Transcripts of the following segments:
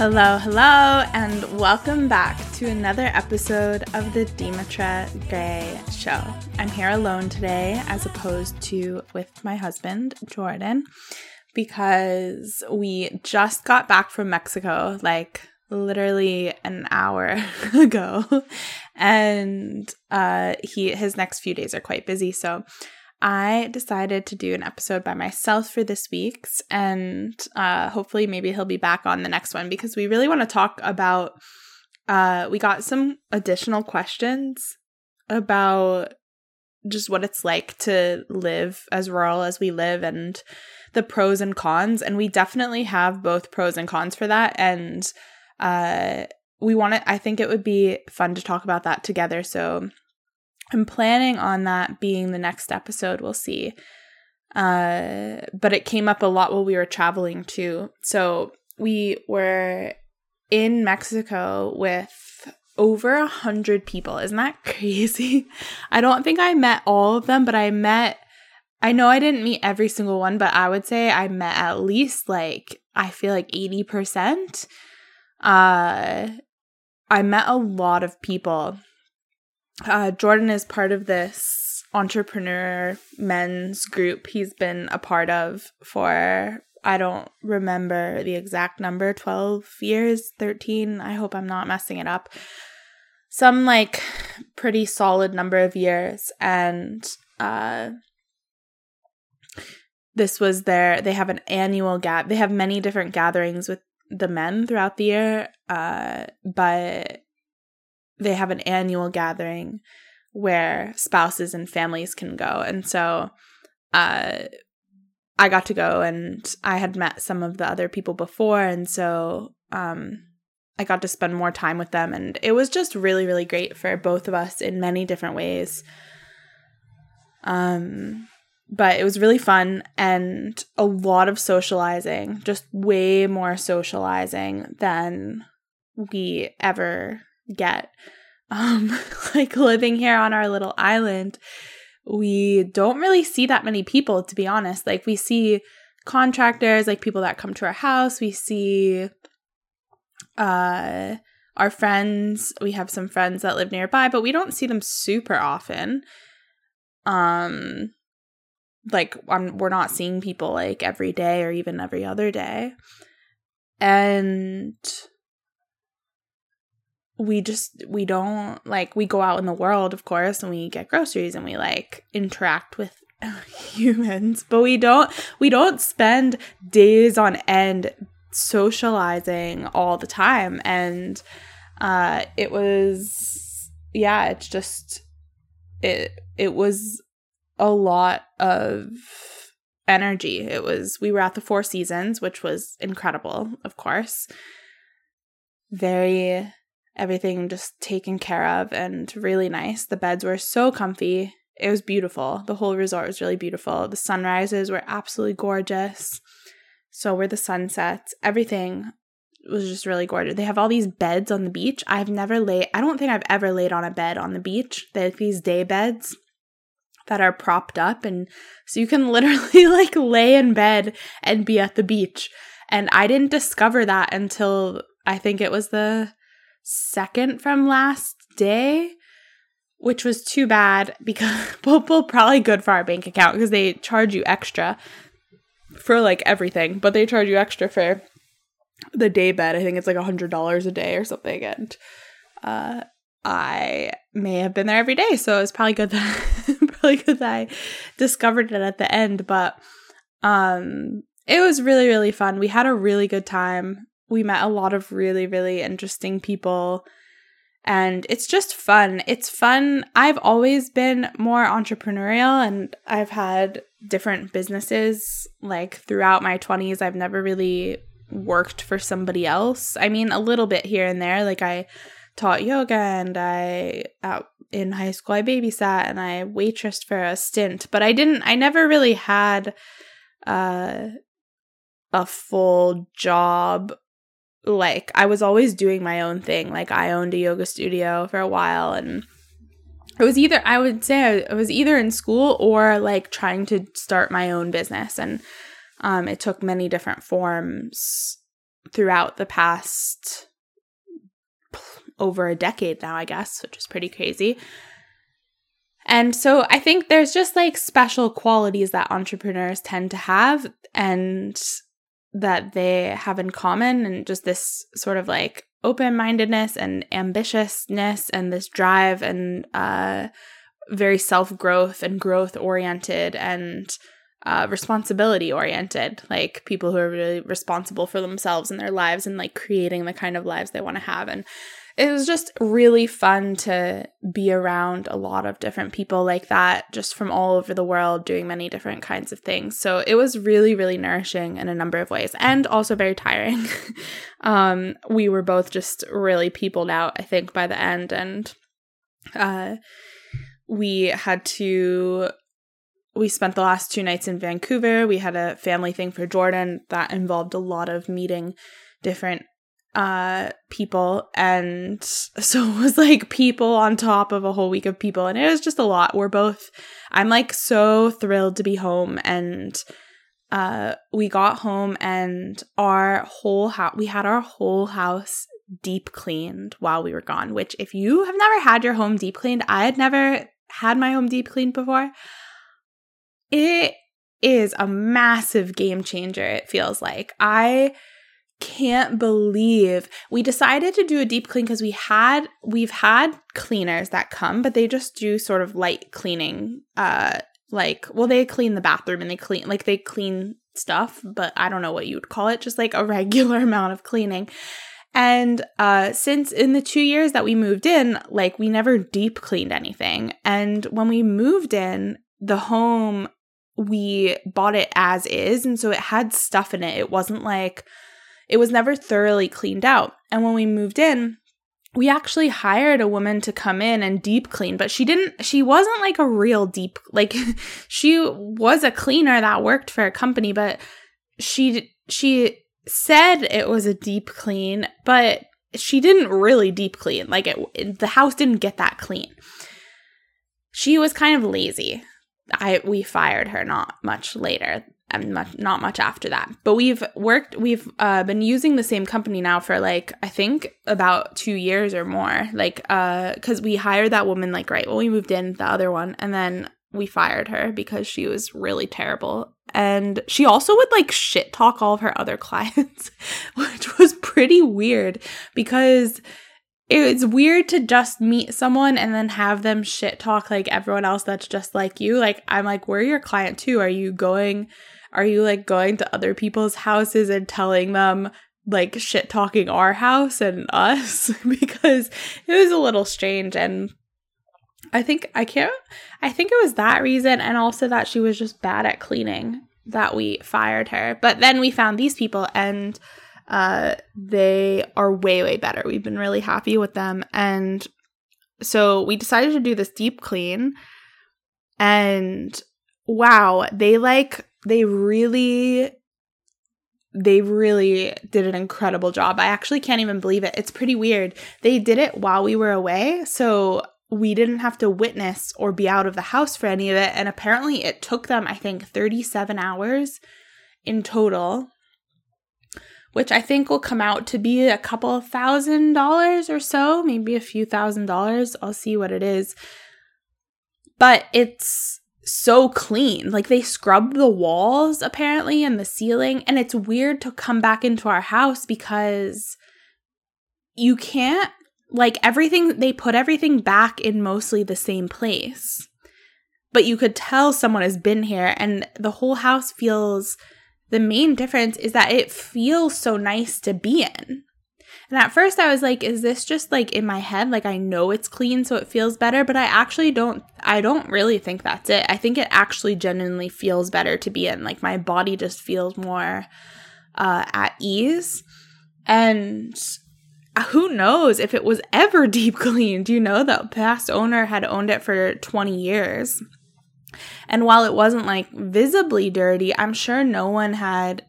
Hello, hello, and welcome back to another episode of the Demetra Gray Show. I'm here alone today as opposed to with my husband, Jordan, because we just got back from Mexico like literally an hour ago. And uh he his next few days are quite busy, so I decided to do an episode by myself for this week's, and uh, hopefully, maybe he'll be back on the next one because we really want to talk about. Uh, we got some additional questions about just what it's like to live as rural as we live and the pros and cons. And we definitely have both pros and cons for that. And uh, we want to, I think it would be fun to talk about that together. So I'm planning on that being the next episode. We'll see. Uh, but it came up a lot while we were traveling too. So we were in Mexico with over a hundred people. Isn't that crazy? I don't think I met all of them, but I met. I know I didn't meet every single one, but I would say I met at least like I feel like eighty percent. Uh, I met a lot of people uh, Jordan is part of this entrepreneur men's group he's been a part of for I don't remember the exact number 12 years 13 I hope I'm not messing it up. Some like pretty solid number of years and uh this was their they have an annual gap they have many different gatherings with the men throughout the year uh but they have an annual gathering where spouses and families can go. And so uh, I got to go and I had met some of the other people before. And so um, I got to spend more time with them. And it was just really, really great for both of us in many different ways. Um, but it was really fun and a lot of socializing, just way more socializing than we ever get. Um like living here on our little island we don't really see that many people to be honest. Like we see contractors like people that come to our house. We see uh our friends. We have some friends that live nearby but we don't see them super often. Um like I'm, we're not seeing people like every day or even every other day. And we just we don't like we go out in the world of course and we get groceries and we like interact with humans but we don't we don't spend days on end socializing all the time. And uh it was yeah it's just it it was a lot of energy. It was we were at the four seasons which was incredible of course. Very everything just taken care of and really nice. The beds were so comfy. It was beautiful. The whole resort was really beautiful. The sunrises were absolutely gorgeous. So were the sunsets. Everything was just really gorgeous. They have all these beds on the beach. I've never laid I don't think I've ever laid on a bed on the beach. They have these day beds that are propped up and so you can literally like lay in bed and be at the beach. And I didn't discover that until I think it was the second from last day, which was too bad because well, probably good for our bank account because they charge you extra for like everything, but they charge you extra for the day bed. I think it's like a hundred dollars a day or something, and uh, I may have been there every day, so it was probably good that probably good that I discovered it at the end. But um, it was really really fun. We had a really good time we met a lot of really, really interesting people. And it's just fun. It's fun. I've always been more entrepreneurial and I've had different businesses like throughout my 20s. I've never really worked for somebody else. I mean, a little bit here and there. Like I taught yoga and I uh, in high school I babysat and I waitressed for a stint, but I didn't I never really had uh a full job like I was always doing my own thing. Like I owned a yoga studio for a while and it was either I would say I was either in school or like trying to start my own business and um it took many different forms throughout the past over a decade now, I guess, which is pretty crazy. And so I think there's just like special qualities that entrepreneurs tend to have and that they have in common, and just this sort of like open mindedness and ambitiousness and this drive and uh, very self growth and growth oriented and uh, responsibility oriented, like people who are really responsible for themselves and their lives and like creating the kind of lives they want to have. And it was just really fun to be around a lot of different people like that, just from all over the world, doing many different kinds of things. So it was really, really nourishing in a number of ways and also very tiring. um, we were both just really peopled out, I think, by the end. And uh, we had to we spent the last two nights in Vancouver. We had a family thing for Jordan that involved a lot of meeting different uh people and so it was like people on top of a whole week of people and it was just a lot. We're both i'm like so thrilled to be home and uh we got home and our whole house we had our whole house deep cleaned while we were gone which if you have never had your home deep cleaned i had never had my home deep cleaned before it is a massive game changer it feels like. I can't believe we decided to do a deep clean because we had we've had cleaners that come but they just do sort of light cleaning uh like well they clean the bathroom and they clean like they clean stuff but i don't know what you would call it just like a regular amount of cleaning. And uh since in the 2 years that we moved in like we never deep cleaned anything. And when we moved in the home we bought it as is and so it had stuff in it. It wasn't like it was never thoroughly cleaned out. And when we moved in, we actually hired a woman to come in and deep clean, but she didn't, she wasn't like a real deep, like she was a cleaner that worked for a company, but she, she said it was a deep clean, but she didn't really deep clean. Like it, it the house didn't get that clean. She was kind of lazy. I, we fired her not much later and much, not much after that. But we've worked, we've uh, been using the same company now for like, I think about two years or more. Like, uh, cause we hired that woman like right when we moved in, the other one, and then we fired her because she was really terrible. And she also would like shit talk all of her other clients, which was pretty weird because it's weird to just meet someone and then have them shit talk like everyone else that's just like you. Like, I'm like, we're your client too. Are you going are you like going to other people's houses and telling them like shit talking our house and us? because it was a little strange and I think I can't I think it was that reason and also that she was just bad at cleaning that we fired her. But then we found these people and uh they are way way better. We've been really happy with them and so we decided to do this deep clean and wow, they like they really they really did an incredible job. I actually can't even believe it. It's pretty weird. They did it while we were away, so we didn't have to witness or be out of the house for any of it. And apparently, it took them, I think, 37 hours in total, which I think will come out to be a couple thousand dollars or so, maybe a few thousand dollars. I'll see what it is. But it's so clean. Like they scrub the walls apparently and the ceiling. And it's weird to come back into our house because you can't, like everything, they put everything back in mostly the same place. But you could tell someone has been here and the whole house feels. The main difference is that it feels so nice to be in. And at first I was like, is this just like in my head? Like I know it's clean so it feels better, but I actually don't I don't really think that's it. I think it actually genuinely feels better to be in. Like my body just feels more uh at ease. And who knows if it was ever deep cleaned? You know, the past owner had owned it for 20 years. And while it wasn't like visibly dirty, I'm sure no one had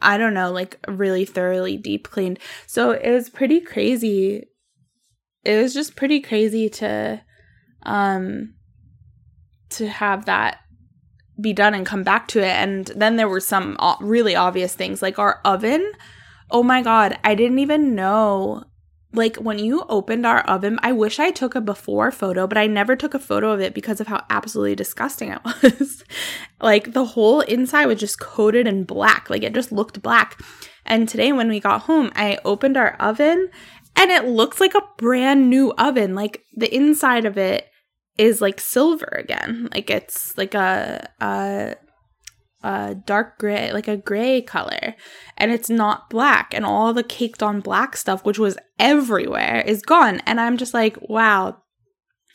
I don't know, like really thoroughly deep cleaned. So it was pretty crazy. It was just pretty crazy to um to have that be done and come back to it and then there were some really obvious things like our oven oh my God, I didn't even know. Like when you opened our oven, I wish I took a before photo, but I never took a photo of it because of how absolutely disgusting it was. like the whole inside was just coated in black. Like it just looked black. And today when we got home, I opened our oven and it looks like a brand new oven. Like the inside of it is like silver again. Like it's like a, a dark gray, like a gray color, and it's not black. And all the caked on black stuff, which was everywhere, is gone. And I'm just like, wow,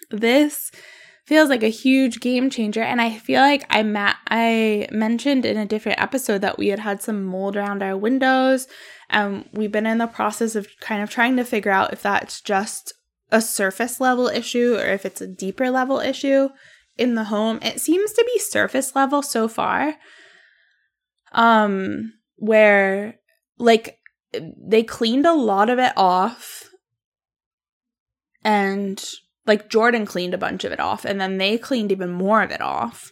this feels like a huge game changer. And I feel like I ma- I mentioned in a different episode that we had had some mold around our windows, and we've been in the process of kind of trying to figure out if that's just a surface level issue or if it's a deeper level issue in the home. It seems to be surface level so far. Um where like they cleaned a lot of it off and like Jordan cleaned a bunch of it off and then they cleaned even more of it off.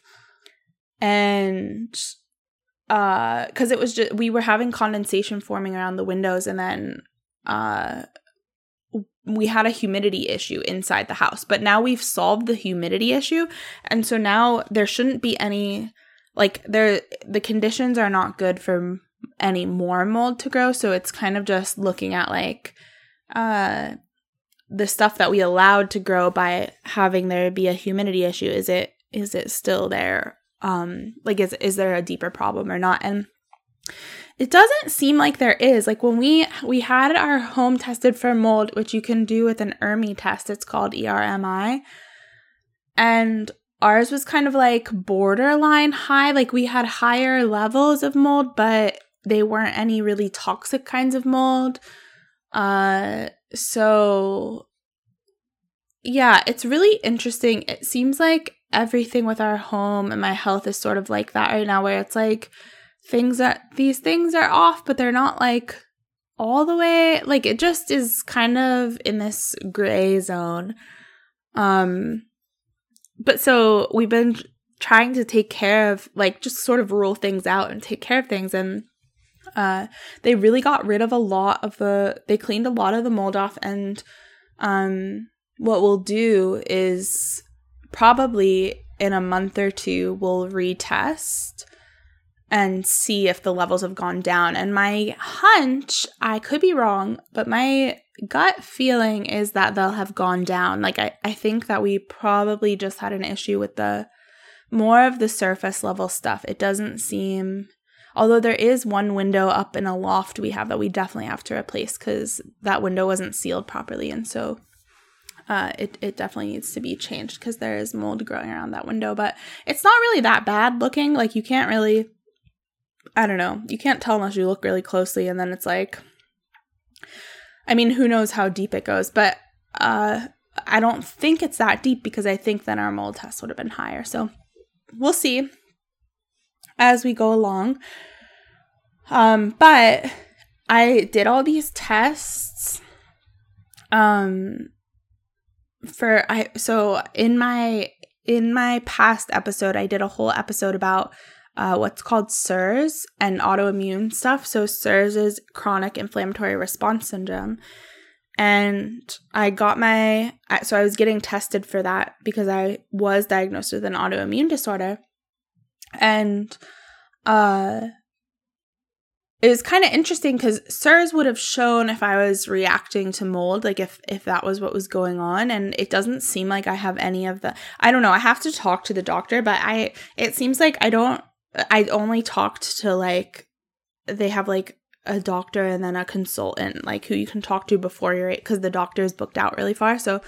And uh cuz it was just we were having condensation forming around the windows and then uh we had a humidity issue inside the house, but now we've solved the humidity issue. And so now there shouldn't be any like there the conditions are not good for any more mold to grow, so it's kind of just looking at like uh the stuff that we allowed to grow by having there be a humidity issue is it is it still there um like is is there a deeper problem or not and it doesn't seem like there is. Like when we we had our home tested for mold, which you can do with an ERMI test. It's called ERMI. And ours was kind of like borderline high. Like we had higher levels of mold, but they weren't any really toxic kinds of mold. Uh so yeah, it's really interesting. It seems like everything with our home and my health is sort of like that right now where it's like things that these things are off, but they're not like all the way like it just is kind of in this gray zone. Um but so we've been trying to take care of like just sort of rule things out and take care of things and uh they really got rid of a lot of the they cleaned a lot of the mold off and um what we'll do is probably in a month or two we'll retest and see if the levels have gone down. And my hunch, I could be wrong, but my gut feeling is that they'll have gone down. Like, I, I think that we probably just had an issue with the more of the surface level stuff. It doesn't seem, although there is one window up in a loft we have that we definitely have to replace because that window wasn't sealed properly. And so uh, it, it definitely needs to be changed because there is mold growing around that window. But it's not really that bad looking. Like, you can't really I don't know. You can't tell unless you look really closely and then it's like I mean, who knows how deep it goes, but uh I don't think it's that deep because I think then our mold test would have been higher. So we'll see as we go along. Um but I did all these tests um for I so in my in my past episode I did a whole episode about uh, what's called CIRS and autoimmune stuff. So, CIRS is chronic inflammatory response syndrome. And I got my, so I was getting tested for that because I was diagnosed with an autoimmune disorder. And uh, it was kind of interesting because CIRS would have shown if I was reacting to mold, like if if that was what was going on, and it doesn't seem like I have any of the. I don't know. I have to talk to the doctor, but I it seems like I don't I only talked to like they have like a doctor and then a consultant like who you can talk to before you're because the doctor is booked out really far. So,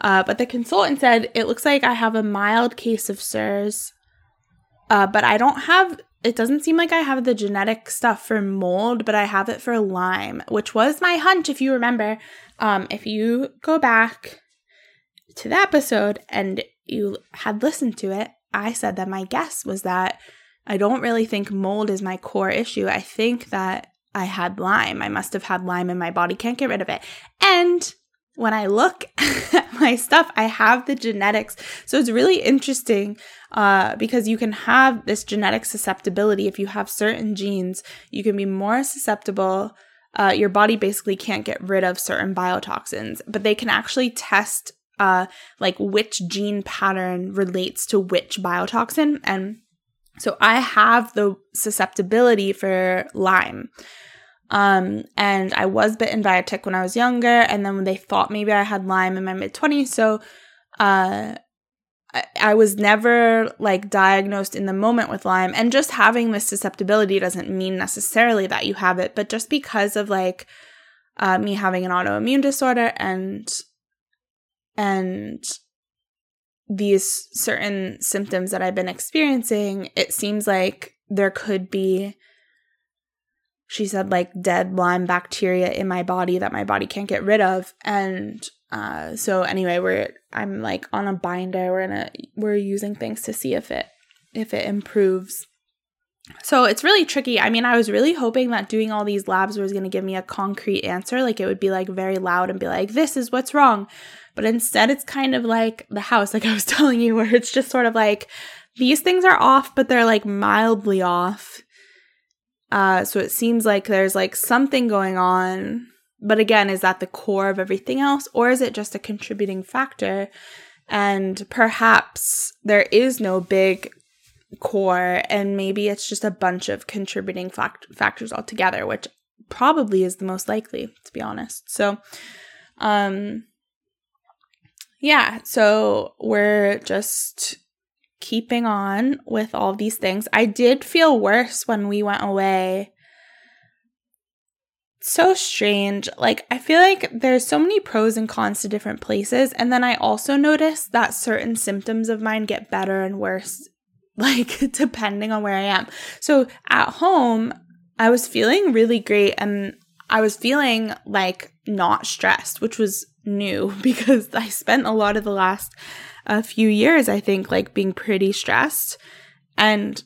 uh, but the consultant said it looks like I have a mild case of CIRS, uh, but I don't have. It doesn't seem like I have the genetic stuff for mold, but I have it for Lyme, which was my hunch. If you remember, um, if you go back to the episode and you had listened to it, I said that my guess was that I don't really think mold is my core issue. I think that I had Lyme. I must have had Lyme in my body, can't get rid of it. And when I look at my stuff, I have the genetics. So it's really interesting uh, because you can have this genetic susceptibility. If you have certain genes, you can be more susceptible uh, your body basically can't get rid of certain biotoxins, but they can actually test uh, like which gene pattern relates to which biotoxin. And so I have the susceptibility for Lyme. Um, and I was bitten by a tick when I was younger, and then when they thought maybe I had Lyme in my mid 20s, so uh, I, was never like diagnosed in the moment with Lyme. And just having this susceptibility doesn't mean necessarily that you have it, but just because of like uh, me having an autoimmune disorder and and these certain symptoms that I've been experiencing, it seems like there could be, she said, like dead Lyme bacteria in my body that my body can't get rid of. And uh, so anyway, we're I'm like on a binder. We're in a we're using things to see if it if it improves. So it's really tricky. I mean, I was really hoping that doing all these labs was going to give me a concrete answer. Like it would be like very loud and be like, this is what's wrong. But instead, it's kind of like the house, like I was telling you, where it's just sort of like these things are off, but they're like mildly off. Uh, so it seems like there's like something going on. But again, is that the core of everything else, or is it just a contributing factor? And perhaps there is no big core, and maybe it's just a bunch of contributing fact- factors altogether, which probably is the most likely, to be honest. So, um, yeah, so we're just keeping on with all these things. I did feel worse when we went away. So strange. Like, I feel like there's so many pros and cons to different places. And then I also noticed that certain symptoms of mine get better and worse, like, depending on where I am. So at home, I was feeling really great and I was feeling like not stressed, which was new because I spent a lot of the last uh, few years, I think, like being pretty stressed. And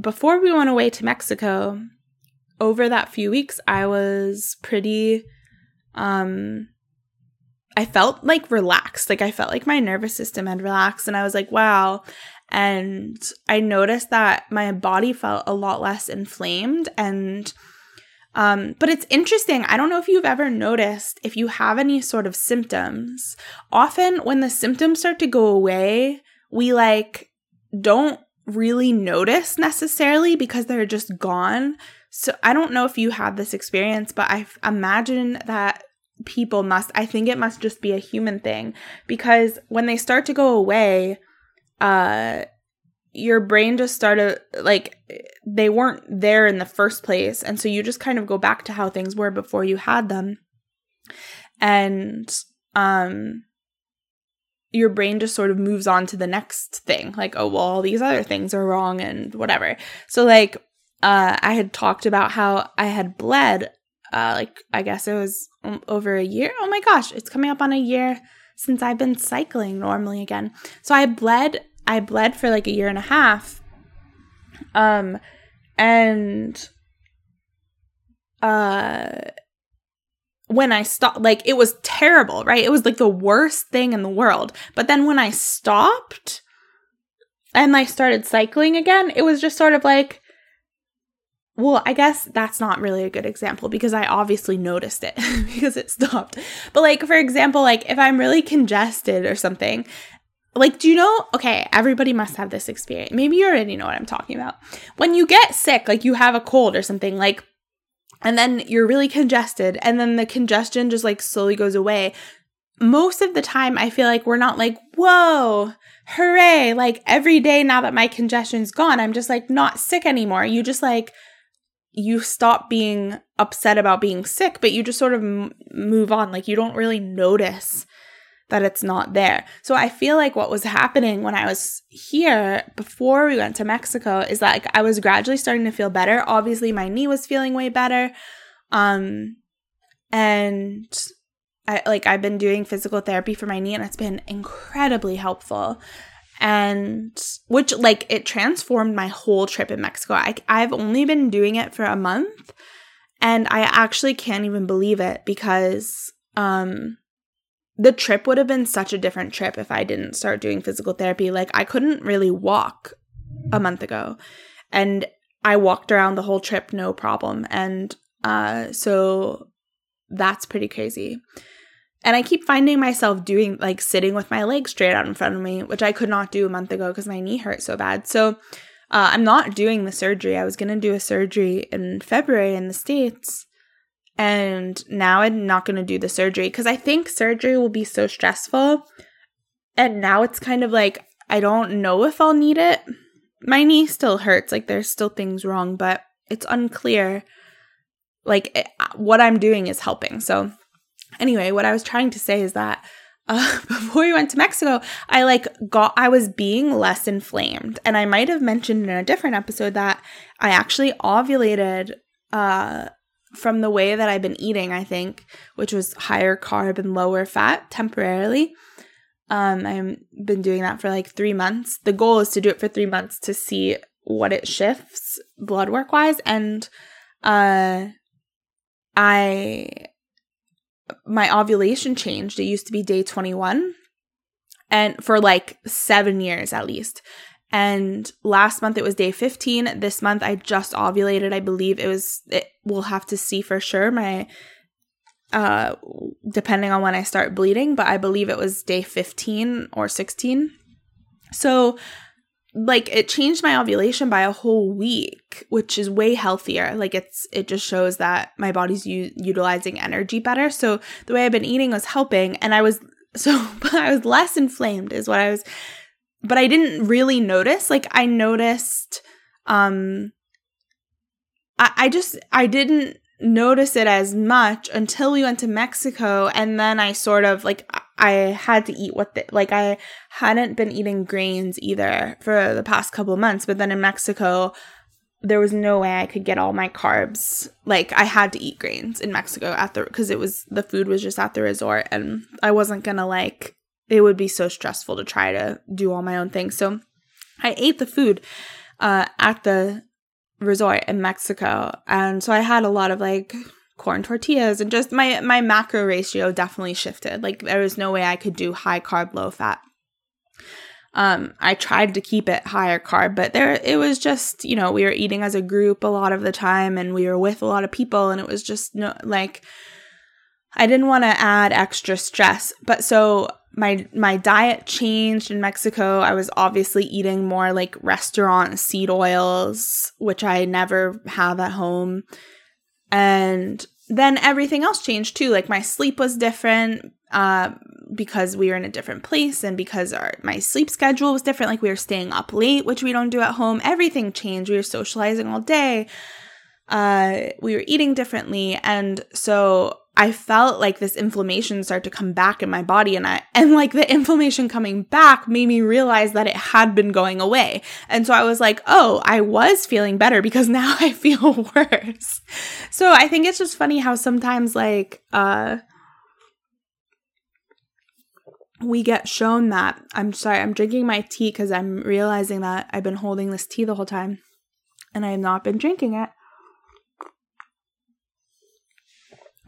before we went away to Mexico, over that few weeks, I was pretty, um, I felt like relaxed. Like I felt like my nervous system had relaxed, and I was like, wow. And I noticed that my body felt a lot less inflamed and um, but it's interesting. I don't know if you've ever noticed if you have any sort of symptoms, often when the symptoms start to go away, we like don't really notice necessarily because they're just gone. So I don't know if you had this experience, but I imagine that people must, I think it must just be a human thing because when they start to go away, uh, your brain just started like they weren't there in the first place. And so you just kind of go back to how things were before you had them. And um your brain just sort of moves on to the next thing. Like oh well all these other things are wrong and whatever. So like uh i had talked about how i had bled uh like i guess it was over a year. Oh my gosh it's coming up on a year since i've been cycling normally again. So i bled I bled for like a year and a half. Um and uh when I stopped like it was terrible, right? It was like the worst thing in the world. But then when I stopped and I started cycling again, it was just sort of like well, I guess that's not really a good example because I obviously noticed it because it stopped. But like for example, like if I'm really congested or something like, do you know? Okay, everybody must have this experience. Maybe you already know what I'm talking about. When you get sick, like you have a cold or something, like, and then you're really congested, and then the congestion just like slowly goes away. Most of the time, I feel like we're not like, whoa, hooray. Like every day now that my congestion's gone, I'm just like not sick anymore. You just like, you stop being upset about being sick, but you just sort of m- move on. Like you don't really notice that it's not there. So I feel like what was happening when I was here before we went to Mexico is like I was gradually starting to feel better. Obviously my knee was feeling way better. Um and I like I've been doing physical therapy for my knee and it's been incredibly helpful. And which like it transformed my whole trip in Mexico. I I've only been doing it for a month and I actually can't even believe it because um the trip would have been such a different trip if I didn't start doing physical therapy. Like, I couldn't really walk a month ago. And I walked around the whole trip no problem. And uh, so that's pretty crazy. And I keep finding myself doing like sitting with my legs straight out in front of me, which I could not do a month ago because my knee hurt so bad. So uh, I'm not doing the surgery. I was going to do a surgery in February in the States. And now I'm not going to do the surgery because I think surgery will be so stressful. And now it's kind of like, I don't know if I'll need it. My knee still hurts. Like there's still things wrong, but it's unclear. Like it, what I'm doing is helping. So Anyway, what I was trying to say is that uh, before we went to Mexico, I like got, I was being less inflamed. And I might have mentioned in a different episode that I actually ovulated uh, from the way that I've been eating, I think, which was higher carb and lower fat temporarily. Um, I've been doing that for like three months. The goal is to do it for three months to see what it shifts blood work wise. And uh, I my ovulation changed. It used to be day 21 and for like 7 years at least. And last month it was day 15. This month I just ovulated. I believe it was it we'll have to see for sure my uh depending on when I start bleeding, but I believe it was day 15 or 16. So like it changed my ovulation by a whole week which is way healthier like it's it just shows that my body's u- utilizing energy better so the way i've been eating was helping and i was so i was less inflamed is what i was but i didn't really notice like i noticed um i, I just i didn't notice it as much until we went to mexico and then i sort of like I had to eat what the, like I hadn't been eating grains either for the past couple months, but then in Mexico there was no way I could get all my carbs. Like I had to eat grains in Mexico at the cuz it was the food was just at the resort and I wasn't going to like it would be so stressful to try to do all my own things. So I ate the food uh at the resort in Mexico and so I had a lot of like corn tortillas and just my my macro ratio definitely shifted. Like there was no way I could do high carb, low fat. Um, I tried to keep it higher carb, but there it was just, you know, we were eating as a group a lot of the time and we were with a lot of people and it was just no like I didn't want to add extra stress. But so my my diet changed in Mexico. I was obviously eating more like restaurant seed oils, which I never have at home. And then everything else changed too. Like my sleep was different uh, because we were in a different place and because our my sleep schedule was different. Like we were staying up late, which we don't do at home. Everything changed. We were socializing all day. Uh, we were eating differently, and so I felt like this inflammation start to come back in my body and I and like the inflammation coming back made me realize that it had been going away. And so I was like, "Oh, I was feeling better because now I feel worse." So I think it's just funny how sometimes like uh we get shown that I'm sorry, I'm drinking my tea cuz I'm realizing that I've been holding this tea the whole time and I have not been drinking it.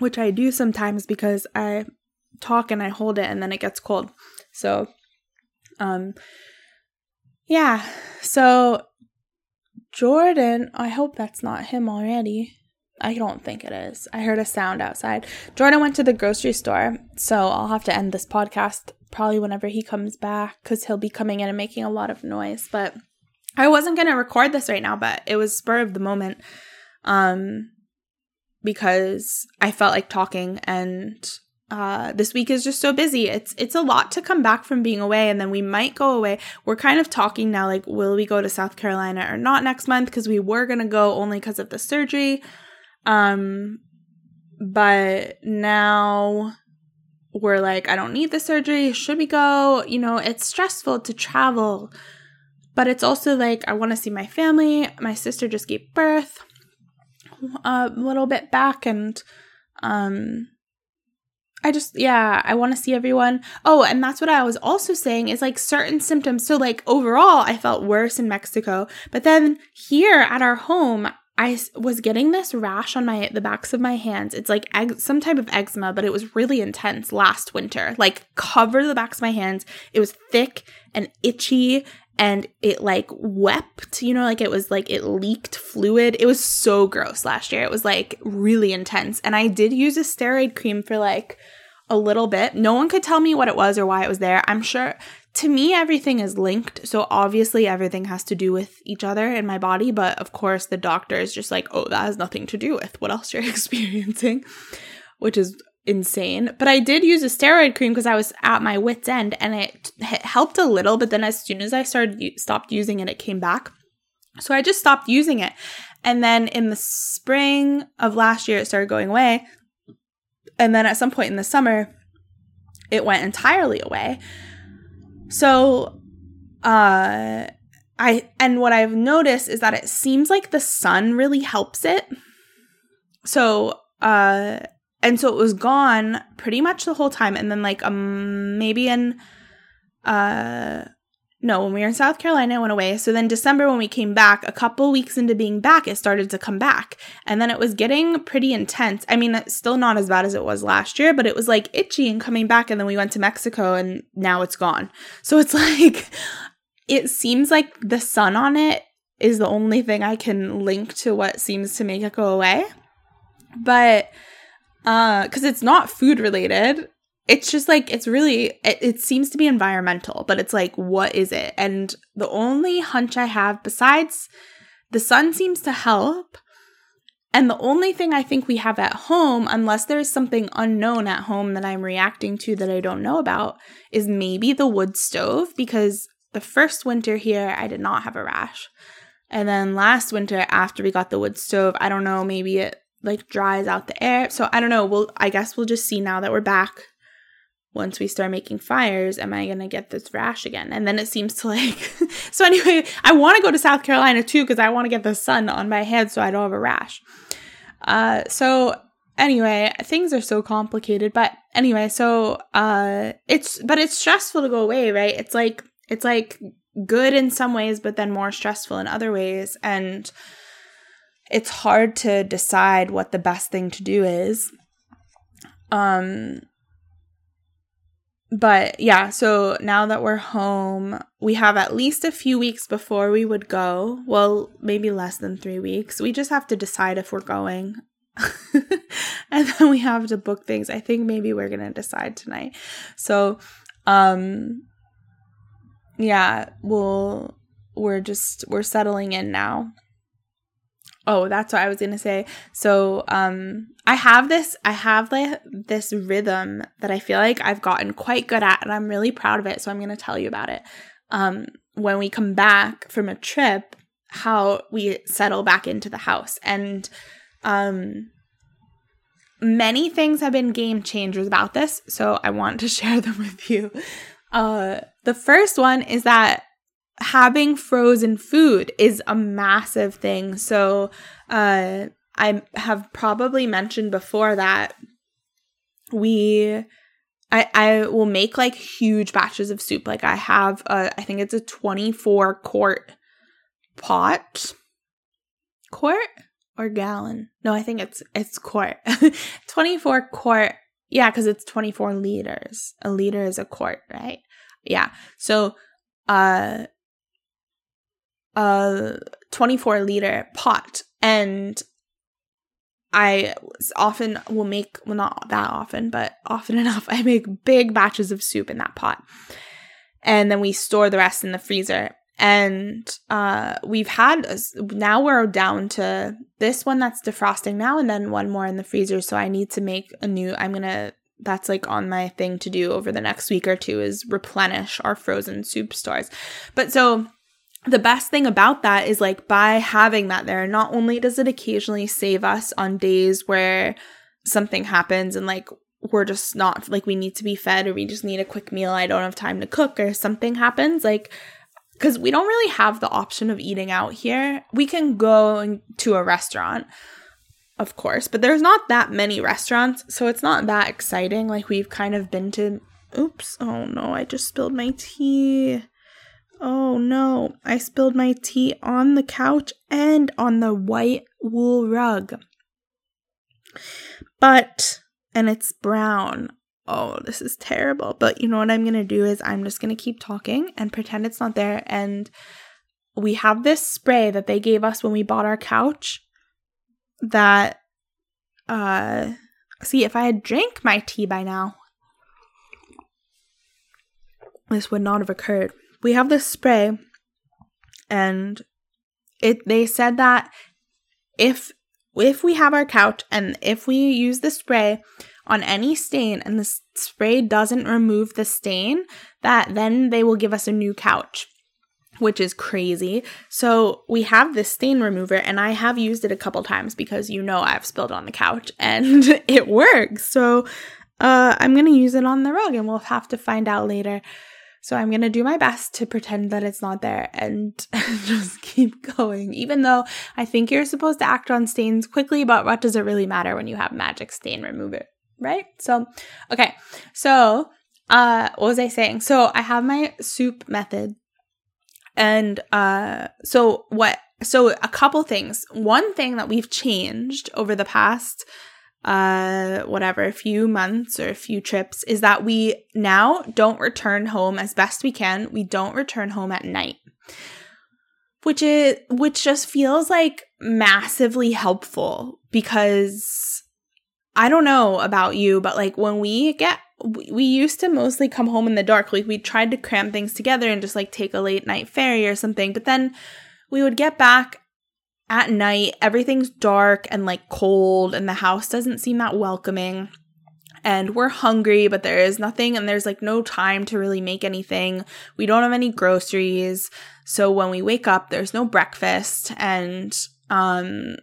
Which I do sometimes because I talk and I hold it and then it gets cold. So, um, yeah. So, Jordan, I hope that's not him already. I don't think it is. I heard a sound outside. Jordan went to the grocery store, so I'll have to end this podcast probably whenever he comes back because he'll be coming in and making a lot of noise. But I wasn't going to record this right now, but it was spur of the moment. Um, because I felt like talking and uh, this week is just so busy. It's it's a lot to come back from being away, and then we might go away. We're kind of talking now, like, will we go to South Carolina or not next month? Because we were gonna go only because of the surgery, um, but now we're like, I don't need the surgery. Should we go? You know, it's stressful to travel, but it's also like I want to see my family. My sister just gave birth a little bit back and um I just yeah, I want to see everyone. Oh, and that's what I was also saying is like certain symptoms. So like overall, I felt worse in Mexico, but then here at our home, I was getting this rash on my the backs of my hands. It's like some type of eczema, but it was really intense last winter. Like cover the backs of my hands. It was thick and itchy and it like wept, you know, like it was like it leaked fluid. It was so gross last year. It was like really intense. And I did use a steroid cream for like a little bit. No one could tell me what it was or why it was there. I'm sure to me everything is linked. So obviously everything has to do with each other in my body, but of course the doctor is just like, "Oh, that has nothing to do with what else you're experiencing." Which is insane. But I did use a steroid cream because I was at my wits end and it, helped a little, but then as soon as I started stopped using it, it came back. So I just stopped using it. And then in the spring of last year it started going away. And then at some point in the summer it went entirely away. So uh I and what I've noticed is that it seems like the sun really helps it. So uh and so it was gone pretty much the whole time. And then like um maybe in uh no when we were in south carolina it went away. So then december when we came back a couple weeks into being back it started to come back. And then it was getting pretty intense. I mean it's still not as bad as it was last year but it was like itchy and coming back. And then we went to mexico and now it's gone. So it's like it seems like the sun on it is the only thing i can link to what seems to make it go away. But uh because it's not food related. It's just like it's really it, it, seems to be environmental but it's like what is it? And the only hunch i have besides the sun seems to help and the only thing i think we have at home unless there's something unknown at home that i'm reacting to that i don't know about is maybe the wood stove because the first winter here i did not have a rash. And then last winter after we got the wood stove i don't know maybe it like dries out the air. So I don't know. We'll I guess we'll just see now that we're back. Once we start making fires, am I gonna get this rash again? And then it seems to like. so anyway, I want to go to South Carolina too because I want to get the sun on my head so I don't have a rash. Uh, so anyway, things are so complicated. But anyway, so uh, it's but it's stressful to go away, right? It's like it's like good in some ways, but then more stressful in other ways, and it's hard to decide what the best thing to do is. Um but yeah, so now that we're home, we have at least a few weeks before we would go. Well, maybe less than 3 weeks. We just have to decide if we're going. and then we have to book things. I think maybe we're going to decide tonight. So, um yeah, we'll we're just we're settling in now. Oh, that's what I was gonna say. So, um, I have this, I have like this rhythm that I feel like I've gotten quite good at, and I'm really proud of it. So I'm gonna tell you about it. Um, when we come back from a trip, how we settle back into the house, and um, many things have been game changers about this. So I want to share them with you. Uh, the first one is that having frozen food is a massive thing. So, uh, I have probably mentioned before that we I I will make like huge batches of soup. Like I have a I think it's a 24 quart pot. Quart or gallon? No, I think it's it's quart. 24 quart. Yeah, cuz it's 24 liters. A liter is a quart, right? Yeah. So uh a 24 liter pot and I often will make, well, not that often, but often enough, I make big batches of soup in that pot. And then we store the rest in the freezer. And uh, we've had, now we're down to this one that's defrosting now, and then one more in the freezer. So I need to make a new, I'm going to, that's like on my thing to do over the next week or two is replenish our frozen soup stores. But so the best thing about that is like by having that there, not only does it occasionally save us on days where something happens and like we're just not like we need to be fed or we just need a quick meal, I don't have time to cook or something happens, like because we don't really have the option of eating out here. We can go to a restaurant, of course, but there's not that many restaurants, so it's not that exciting. Like we've kind of been to oops, oh no, I just spilled my tea. Oh no, I spilled my tea on the couch and on the white wool rug. But, and it's brown. oh, this is terrible. But you know what I'm going to do is I'm just going to keep talking and pretend it's not there. And we have this spray that they gave us when we bought our couch that, uh, see, if I had drank my tea by now, this would not have occurred. We have this spray and it they said that if if we have our couch and if we use the spray on any stain and the spray doesn't remove the stain, that then they will give us a new couch, which is crazy. So we have this stain remover and I have used it a couple times because you know I've spilled on the couch and it works. So uh, I'm going to use it on the rug and we'll have to find out later. So I'm going to do my best to pretend that it's not there and just keep going. Even though I think you're supposed to act on stains quickly, but what does it really matter when you have magic stain remover? right? So, okay. So, uh what was I saying? So, I have my soup method. And uh so what so a couple things. One thing that we've changed over the past uh whatever a few months or a few trips is that we now don't return home as best we can. We don't return home at night. Which is which just feels like massively helpful because I don't know about you, but like when we get we used to mostly come home in the dark. Like we tried to cram things together and just like take a late night ferry or something. But then we would get back at night, everything's dark and like cold, and the house doesn't seem that welcoming. And we're hungry, but there is nothing, and there's like no time to really make anything. We don't have any groceries. So when we wake up, there's no breakfast, and um,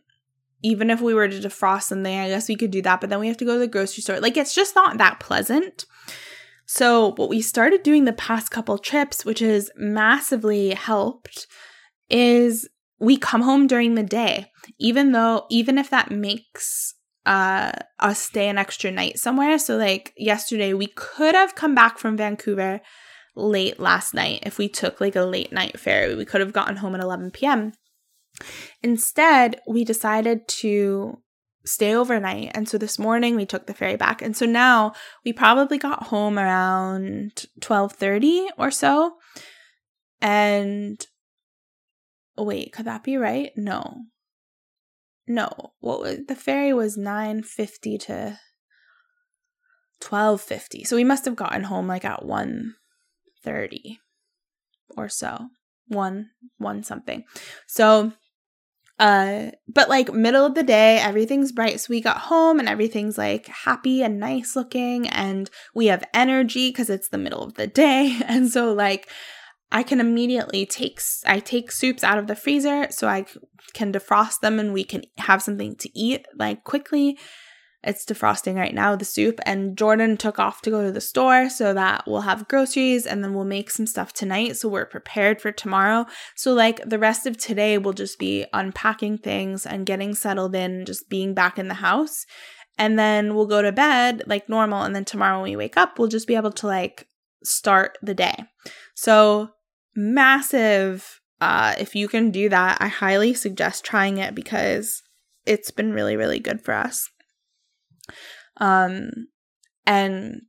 even if we were to defrost something, I guess we could do that, but then we have to go to the grocery store. Like it's just not that pleasant. So, what we started doing the past couple trips, which has massively helped, is we come home during the day, even though, even if that makes uh, us stay an extra night somewhere. So, like yesterday, we could have come back from Vancouver late last night if we took like a late night ferry. We could have gotten home at 11 p.m. Instead, we decided to stay overnight. And so this morning we took the ferry back. And so now we probably got home around 12:30 or so. And oh, wait, could that be right? No. No. What was the ferry was 9:50 to 12:50. So we must have gotten home like at 1:30 or so. 1 1 something. So uh, but like middle of the day, everything's bright. So we got home and everything's like happy and nice looking, and we have energy because it's the middle of the day. And so, like, I can immediately take I take soups out of the freezer so I can defrost them and we can have something to eat like quickly. It's defrosting right now, the soup, and Jordan took off to go to the store so that we'll have groceries and then we'll make some stuff tonight so we're prepared for tomorrow. So, like, the rest of today will just be unpacking things and getting settled in, just being back in the house. And then we'll go to bed like normal. And then tomorrow when we wake up, we'll just be able to like start the day. So, massive. Uh, if you can do that, I highly suggest trying it because it's been really, really good for us. Um, and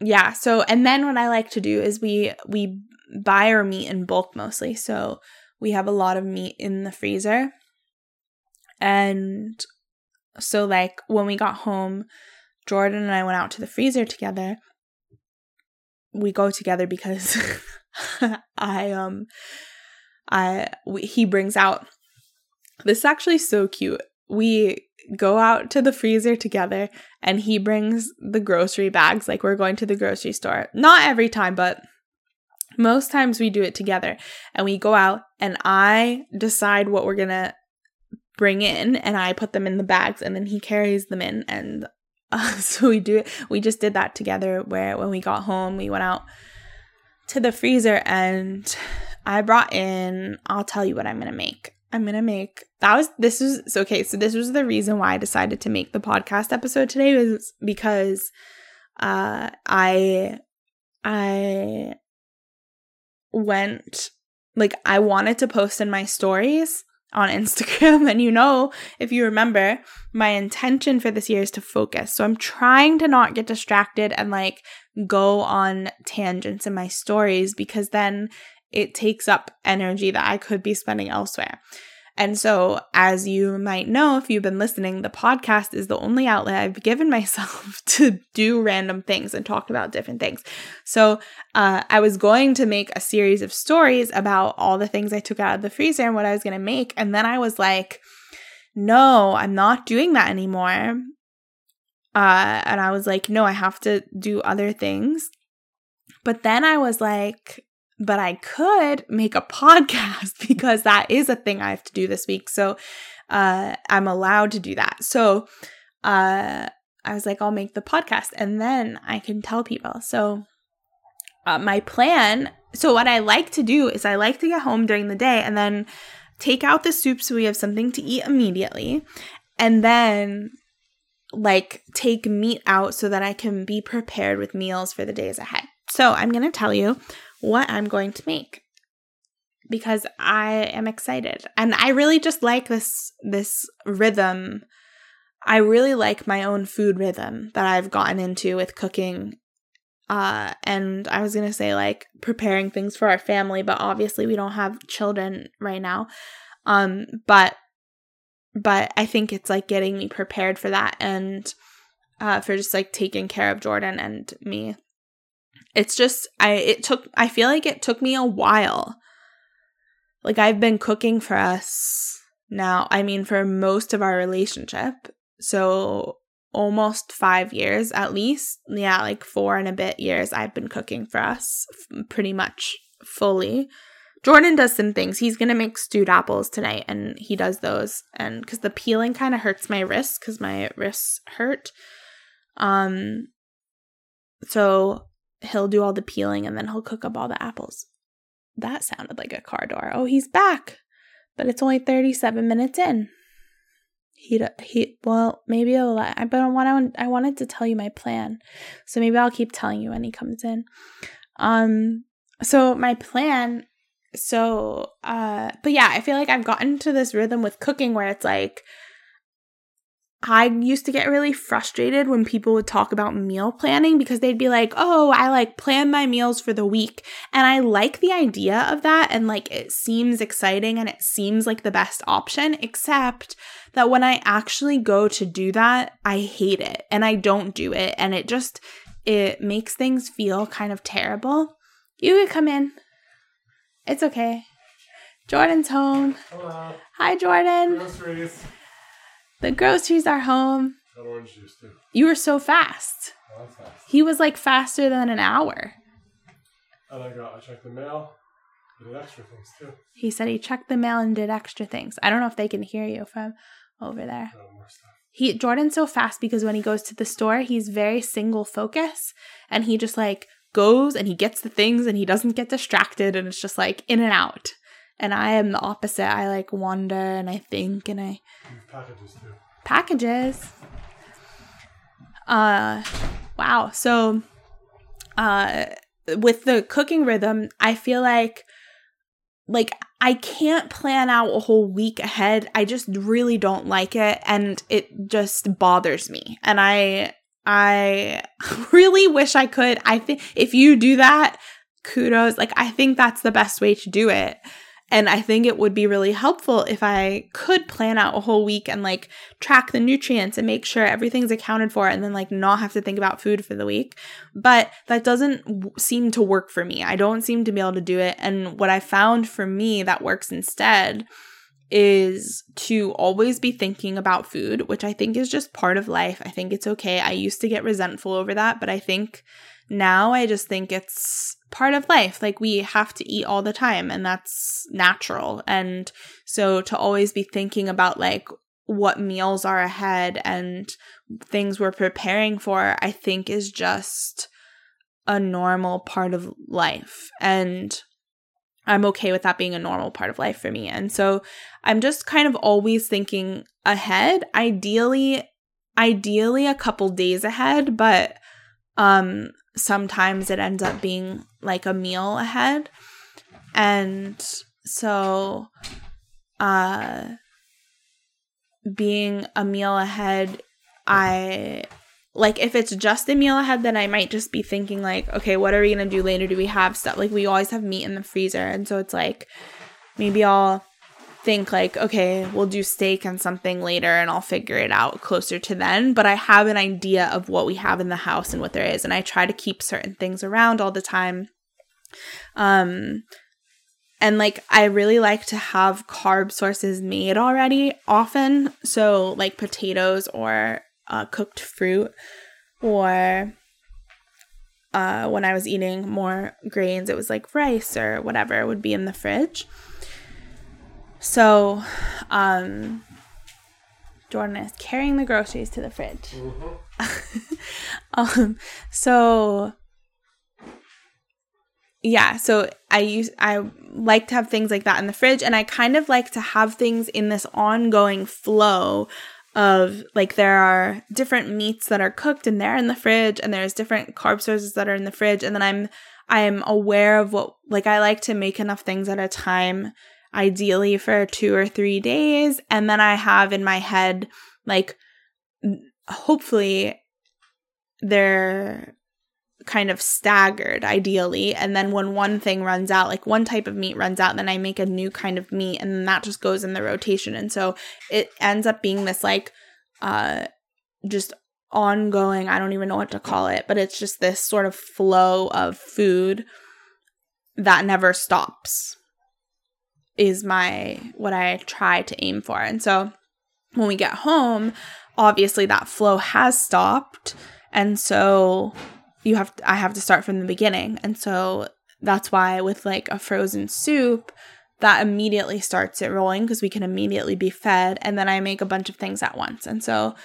yeah, so and then what I like to do is we we buy our meat in bulk mostly. So we have a lot of meat in the freezer. And so like when we got home, Jordan and I went out to the freezer together. We go together because I um I we, he brings out this is actually so cute. We go out to the freezer together and he brings the grocery bags like we're going to the grocery store. Not every time, but most times we do it together and we go out and I decide what we're going to bring in and I put them in the bags and then he carries them in and uh, so we do it we just did that together where when we got home we went out to the freezer and I brought in I'll tell you what I'm going to make. I'm going to make that was this was so okay so this was the reason why i decided to make the podcast episode today was because uh i i went like i wanted to post in my stories on Instagram. And you know, if you remember, my intention for this year is to focus. So I'm trying to not get distracted and like go on tangents in my stories because then it takes up energy that I could be spending elsewhere. And so, as you might know, if you've been listening, the podcast is the only outlet I've given myself to do random things and talk about different things. So, uh, I was going to make a series of stories about all the things I took out of the freezer and what I was going to make. And then I was like, no, I'm not doing that anymore. Uh, and I was like, no, I have to do other things. But then I was like, but I could make a podcast because that is a thing I have to do this week. So uh, I'm allowed to do that. So uh, I was like, I'll make the podcast and then I can tell people. So uh, my plan, so what I like to do is I like to get home during the day and then take out the soup so we have something to eat immediately. And then like take meat out so that I can be prepared with meals for the days ahead. So I'm going to tell you what I'm going to make because I am excited. And I really just like this this rhythm. I really like my own food rhythm that I've gotten into with cooking. Uh and I was going to say like preparing things for our family, but obviously we don't have children right now. Um but but I think it's like getting me prepared for that and uh for just like taking care of Jordan and me it's just I it took I feel like it took me a while. Like I've been cooking for us now, I mean for most of our relationship. So almost 5 years at least. Yeah, like 4 and a bit years I've been cooking for us pretty much fully. Jordan does some things. He's going to make stewed apples tonight and he does those and cuz the peeling kind of hurts my wrists cuz my wrists hurt. Um so he'll do all the peeling and then he'll cook up all the apples. That sounded like a car door. Oh, he's back. But it's only 37 minutes in. He he well, maybe I'll but I want I wanted to tell you my plan. So maybe I'll keep telling you when he comes in. Um so my plan so uh but yeah, I feel like I've gotten to this rhythm with cooking where it's like I used to get really frustrated when people would talk about meal planning because they'd be like, oh, I like plan my meals for the week. And I like the idea of that. And like it seems exciting and it seems like the best option, except that when I actually go to do that, I hate it and I don't do it. And it just, it makes things feel kind of terrible. You could come in. It's okay. Jordan's home. Hello. Hi, Jordan. Groceries. The groceries are home. orange juice too. You were so fast. Oh, fast. He was like faster than an hour. And I got I checked the mail. Did extra things too. He said he checked the mail and did extra things. I don't know if they can hear you from over there. he Jordan's so fast because when he goes to the store, he's very single focus and he just like goes and he gets the things and he doesn't get distracted and it's just like in and out. And I am the opposite. I like wander and I think and I packages too. Packages. Uh wow. So uh with the cooking rhythm, I feel like like I can't plan out a whole week ahead. I just really don't like it and it just bothers me. And I I really wish I could. I think if you do that, kudos. Like I think that's the best way to do it. And I think it would be really helpful if I could plan out a whole week and like track the nutrients and make sure everything's accounted for and then like not have to think about food for the week. But that doesn't w- seem to work for me. I don't seem to be able to do it. And what I found for me that works instead is to always be thinking about food, which I think is just part of life. I think it's okay. I used to get resentful over that, but I think now I just think it's part of life. Like we have to eat all the time and that's natural. And so to always be thinking about like what meals are ahead and things we're preparing for, I think is just a normal part of life. And I'm okay with that being a normal part of life for me. And so I'm just kind of always thinking ahead, ideally ideally a couple days ahead, but um sometimes it ends up being like a meal ahead. And so uh being a meal ahead, I like if it's just a meal ahead, then I might just be thinking like, okay, what are we gonna do later? Do we have stuff? Like we always have meat in the freezer, and so it's like maybe I'll think like, okay, we'll do steak and something later and I'll figure it out closer to then. But I have an idea of what we have in the house and what there is. And I try to keep certain things around all the time. Um, and like I really like to have carb sources made already often. So like potatoes or uh, cooked fruit or uh, when I was eating more grains, it was like rice or whatever would be in the fridge. So, um, Jordan is carrying the groceries to the fridge. Mm-hmm. um, so yeah, so I use I like to have things like that in the fridge, and I kind of like to have things in this ongoing flow of like there are different meats that are cooked and they're in the fridge, and there's different carb sources that are in the fridge, and then I'm I'm aware of what like I like to make enough things at a time ideally for two or three days. And then I have in my head, like, hopefully they're kind of staggered ideally. And then when one thing runs out like one type of meat runs out then i make a new kind of meat and that just goes in the rotation. And so it ends up being this like uh just ongoing i don't even know what to call it but it's just this sort of flow of food that never stops is my what I try to aim for. And so when we get home, obviously that flow has stopped. And so you have to, I have to start from the beginning. And so that's why with like a frozen soup, that immediately starts it rolling because we can immediately be fed. And then I make a bunch of things at once. And so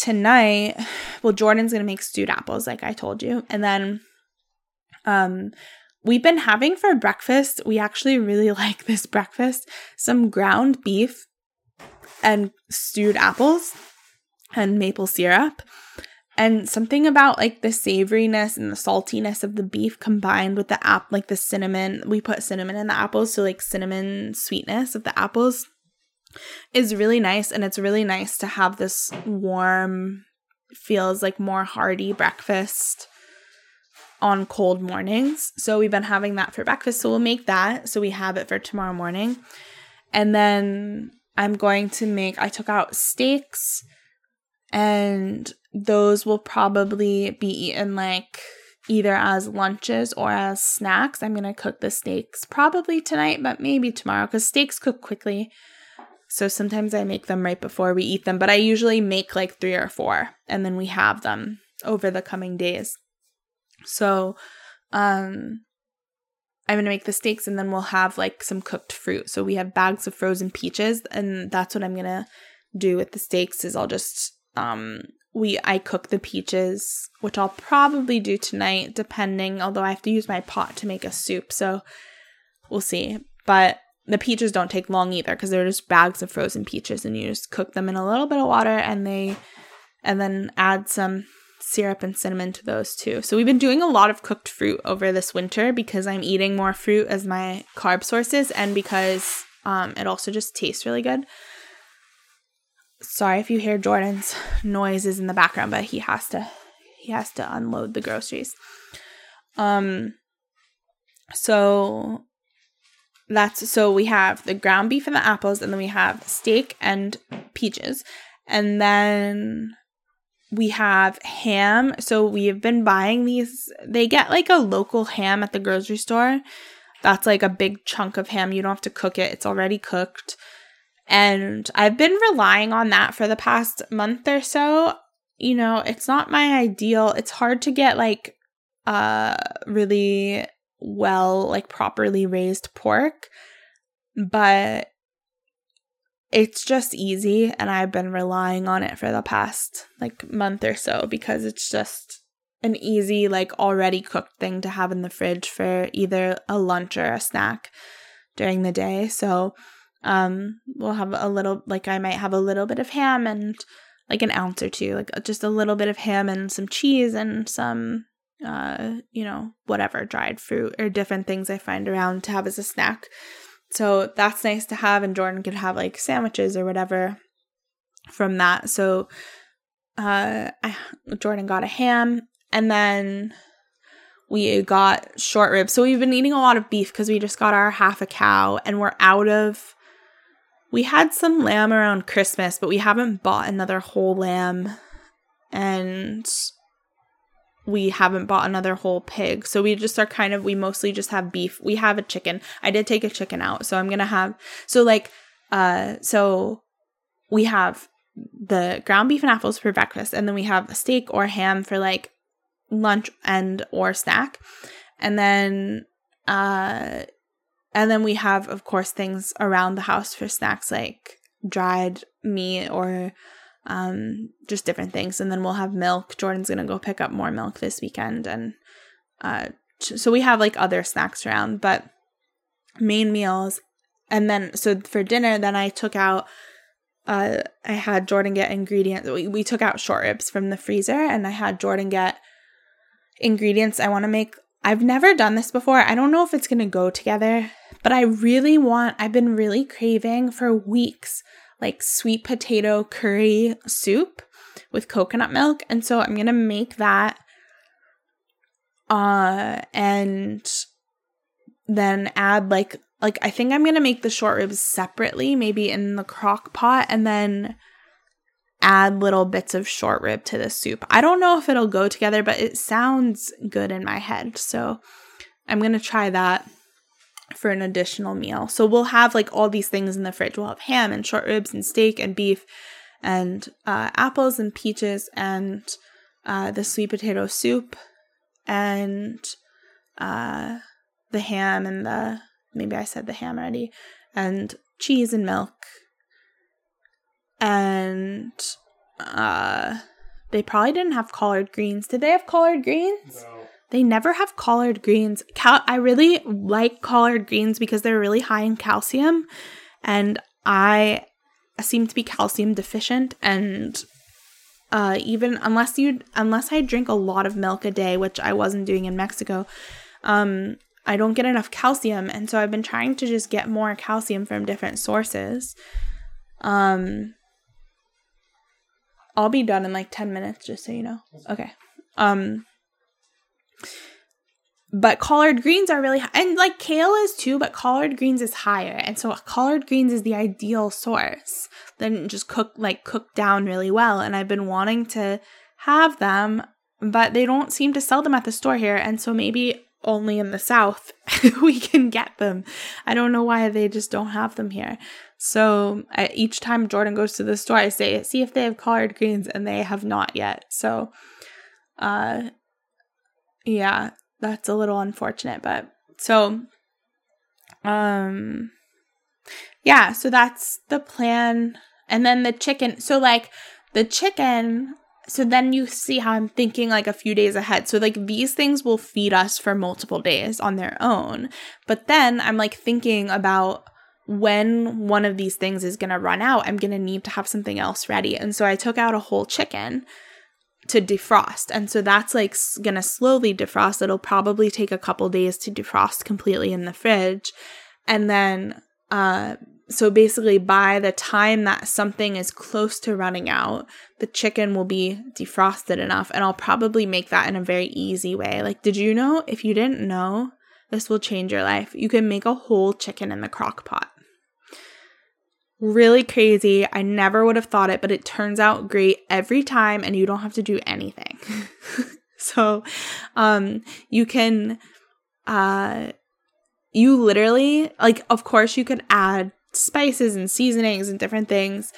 tonight, well, Jordan's gonna make stewed apples, like I told you. And then um we've been having for breakfast, we actually really like this breakfast, some ground beef and stewed apples and maple syrup. And something about like the savoriness and the saltiness of the beef combined with the app like the cinnamon. We put cinnamon in the apples, so like cinnamon sweetness of the apples is really nice and it's really nice to have this warm feels like more hearty breakfast on cold mornings. So we've been having that for breakfast. So we'll make that. So we have it for tomorrow morning. And then I'm going to make, I took out steaks and those will probably be eaten like either as lunches or as snacks. I'm going to cook the steaks probably tonight, but maybe tomorrow because steaks cook quickly. So sometimes I make them right before we eat them, but I usually make like three or four and then we have them over the coming days. So, um, I'm gonna make the steaks and then we'll have like some cooked fruit. So we have bags of frozen peaches, and that's what I'm gonna do with the steaks. Is I'll just um we I cook the peaches, which I'll probably do tonight, depending. Although I have to use my pot to make a soup, so we'll see. But the peaches don't take long either because they're just bags of frozen peaches, and you just cook them in a little bit of water, and they and then add some syrup and cinnamon to those too. So we've been doing a lot of cooked fruit over this winter because I'm eating more fruit as my carb sources and because um, it also just tastes really good. Sorry if you hear Jordan's noises in the background, but he has to he has to unload the groceries. Um so that's so we have the ground beef and the apples and then we have steak and peaches. And then we have ham. So we have been buying these. They get like a local ham at the grocery store. That's like a big chunk of ham. You don't have to cook it, it's already cooked. And I've been relying on that for the past month or so. You know, it's not my ideal. It's hard to get like uh really well like properly raised pork. But it's just easy and I've been relying on it for the past like month or so because it's just an easy like already cooked thing to have in the fridge for either a lunch or a snack during the day. So um we'll have a little like I might have a little bit of ham and like an ounce or two, like just a little bit of ham and some cheese and some uh you know whatever dried fruit or different things I find around to have as a snack so that's nice to have, and Jordan could have like sandwiches or whatever from that. So uh, I, Jordan got a ham, and then we got short ribs. So we've been eating a lot of beef because we just got our half a cow, and we're out of. We had some lamb around Christmas, but we haven't bought another whole lamb, and we haven't bought another whole pig. So we just are kind of we mostly just have beef. We have a chicken. I did take a chicken out. So I'm going to have so like uh so we have the ground beef and apples for breakfast and then we have a steak or ham for like lunch and or snack. And then uh and then we have of course things around the house for snacks like dried meat or um, just different things. And then we'll have milk. Jordan's gonna go pick up more milk this weekend, and uh, so we have like other snacks around, but main meals. And then so for dinner, then I took out. Uh, I had Jordan get ingredients. We, we took out short ribs from the freezer, and I had Jordan get ingredients. I want to make. I've never done this before. I don't know if it's gonna go together, but I really want. I've been really craving for weeks like sweet potato curry soup with coconut milk. And so I'm going to make that uh and then add like like I think I'm going to make the short ribs separately, maybe in the crock pot and then add little bits of short rib to the soup. I don't know if it'll go together, but it sounds good in my head. So I'm going to try that for an additional meal. So we'll have like all these things in the fridge. We'll have ham and short ribs and steak and beef and uh, apples and peaches and uh, the sweet potato soup and uh, the ham and the maybe I said the ham already and cheese and milk and uh they probably didn't have collard greens. Did they have collard greens? No. They never have collard greens. Cal- I really like collard greens because they're really high in calcium, and I seem to be calcium deficient. And uh, even unless you unless I drink a lot of milk a day, which I wasn't doing in Mexico, um, I don't get enough calcium, and so I've been trying to just get more calcium from different sources. Um, I'll be done in like ten minutes, just so you know. Okay. Um but collard greens are really high. and like kale is too but collard greens is higher. And so collard greens is the ideal source. Then just cook like cook down really well. And i've been wanting to have them but they don't seem to sell them at the store here. And so maybe only in the south we can get them. I don't know why they just don't have them here. So I, each time jordan goes to the store i say see if they have collard greens and they have not yet. So uh yeah that's a little unfortunate, but so um yeah, so that's the plan. And then the chicken, so like the chicken, so then you see how I'm thinking like a few days ahead. So like these things will feed us for multiple days on their own. But then I'm like thinking about when one of these things is going to run out, I'm going to need to have something else ready. And so I took out a whole chicken to defrost. And so that's like going to slowly defrost. It'll probably take a couple days to defrost completely in the fridge. And then, uh, so basically, by the time that something is close to running out, the chicken will be defrosted enough. And I'll probably make that in a very easy way. Like, did you know? If you didn't know, this will change your life. You can make a whole chicken in the crock pot really crazy. I never would have thought it, but it turns out great every time and you don't have to do anything. so, um you can uh you literally like of course you could add spices and seasonings and different things.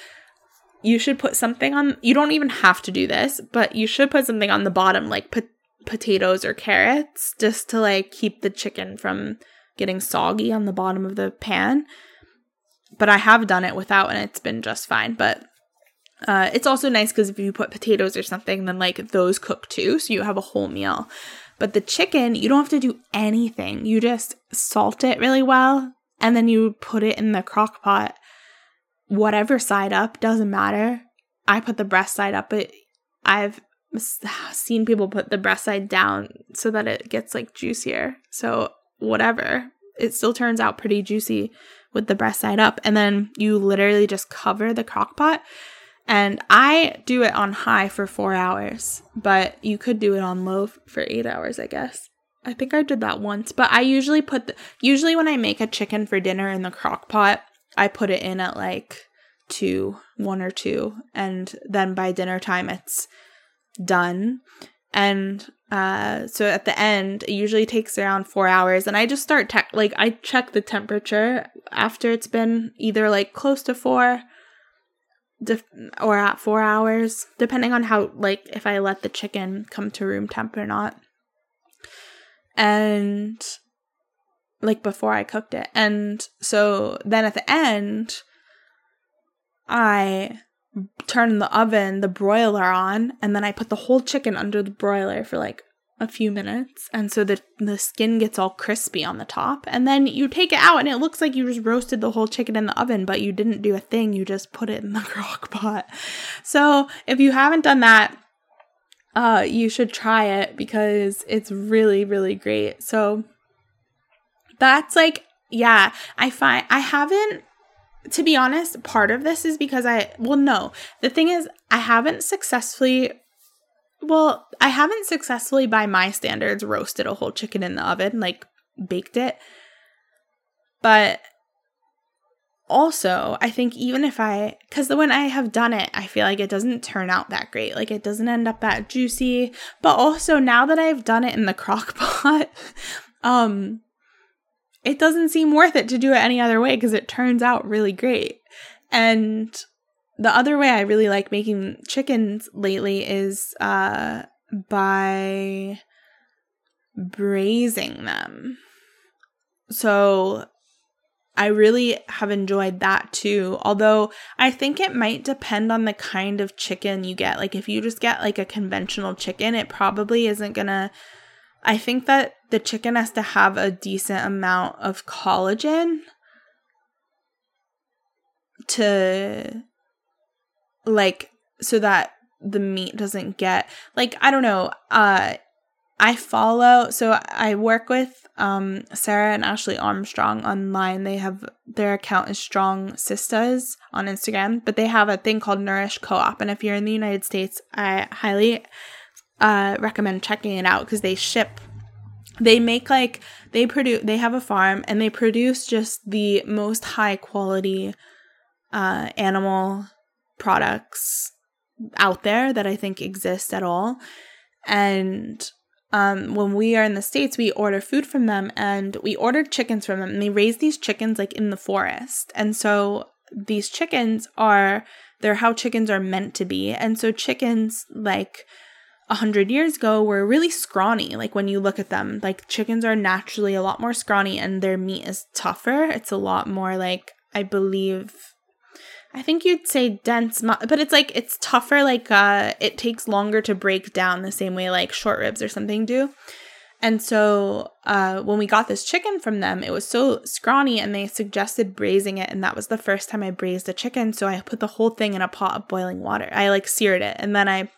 You should put something on you don't even have to do this, but you should put something on the bottom like po- potatoes or carrots just to like keep the chicken from getting soggy on the bottom of the pan but I have done it without and it's been just fine. But uh, it's also nice because if you put potatoes or something, then like those cook too. So you have a whole meal. But the chicken, you don't have to do anything. You just salt it really well and then you put it in the crock pot. Whatever side up, doesn't matter. I put the breast side up, but I've seen people put the breast side down so that it gets like juicier. So whatever. It still turns out pretty juicy with the breast side up and then you literally just cover the crock pot and I do it on high for 4 hours, but you could do it on low for 8 hours, I guess. I think I did that once, but I usually put the, usually when I make a chicken for dinner in the crock pot, I put it in at like 2, 1 or 2, and then by dinner time it's done. And uh, so at the end, it usually takes around four hours, and I just start te- like I check the temperature after it's been either like close to four, def- or at four hours, depending on how like if I let the chicken come to room temp or not, and like before I cooked it, and so then at the end, I turn the oven, the broiler on, and then I put the whole chicken under the broiler for like a few minutes. And so the the skin gets all crispy on the top. And then you take it out and it looks like you just roasted the whole chicken in the oven, but you didn't do a thing. You just put it in the crock pot. So if you haven't done that, uh, you should try it because it's really, really great. So that's like, yeah, I find I haven't to be honest, part of this is because I, well, no. The thing is, I haven't successfully, well, I haven't successfully, by my standards, roasted a whole chicken in the oven, like baked it. But also, I think even if I, because when I have done it, I feel like it doesn't turn out that great. Like it doesn't end up that juicy. But also, now that I've done it in the crock pot, um, it doesn't seem worth it to do it any other way because it turns out really great. And the other way I really like making chickens lately is uh, by braising them. So I really have enjoyed that too. Although I think it might depend on the kind of chicken you get. Like if you just get like a conventional chicken, it probably isn't going to I think that the chicken has to have a decent amount of collagen to like so that the meat doesn't get like I don't know uh I follow so I work with um Sarah and Ashley Armstrong online. They have their account is Strong Sisters on Instagram, but they have a thing called Nourish Co-op and if you're in the United States, I highly uh, recommend checking it out because they ship they make like they produce they have a farm and they produce just the most high quality uh, animal products out there that I think exist at all. And um, when we are in the States, we order food from them and we ordered chickens from them. And they raise these chickens like in the forest. And so these chickens are, they're how chickens are meant to be. And so chickens, like, a hundred years ago were really scrawny. Like when you look at them, like chickens are naturally a lot more scrawny and their meat is tougher. It's a lot more like I believe I think you'd say dense, but it's like it's tougher. Like uh, it takes longer to break down the same way like short ribs or something do. And so uh, when we got this chicken from them, it was so scrawny, and they suggested braising it, and that was the first time I braised a chicken. So I put the whole thing in a pot of boiling water. I like seared it, and then I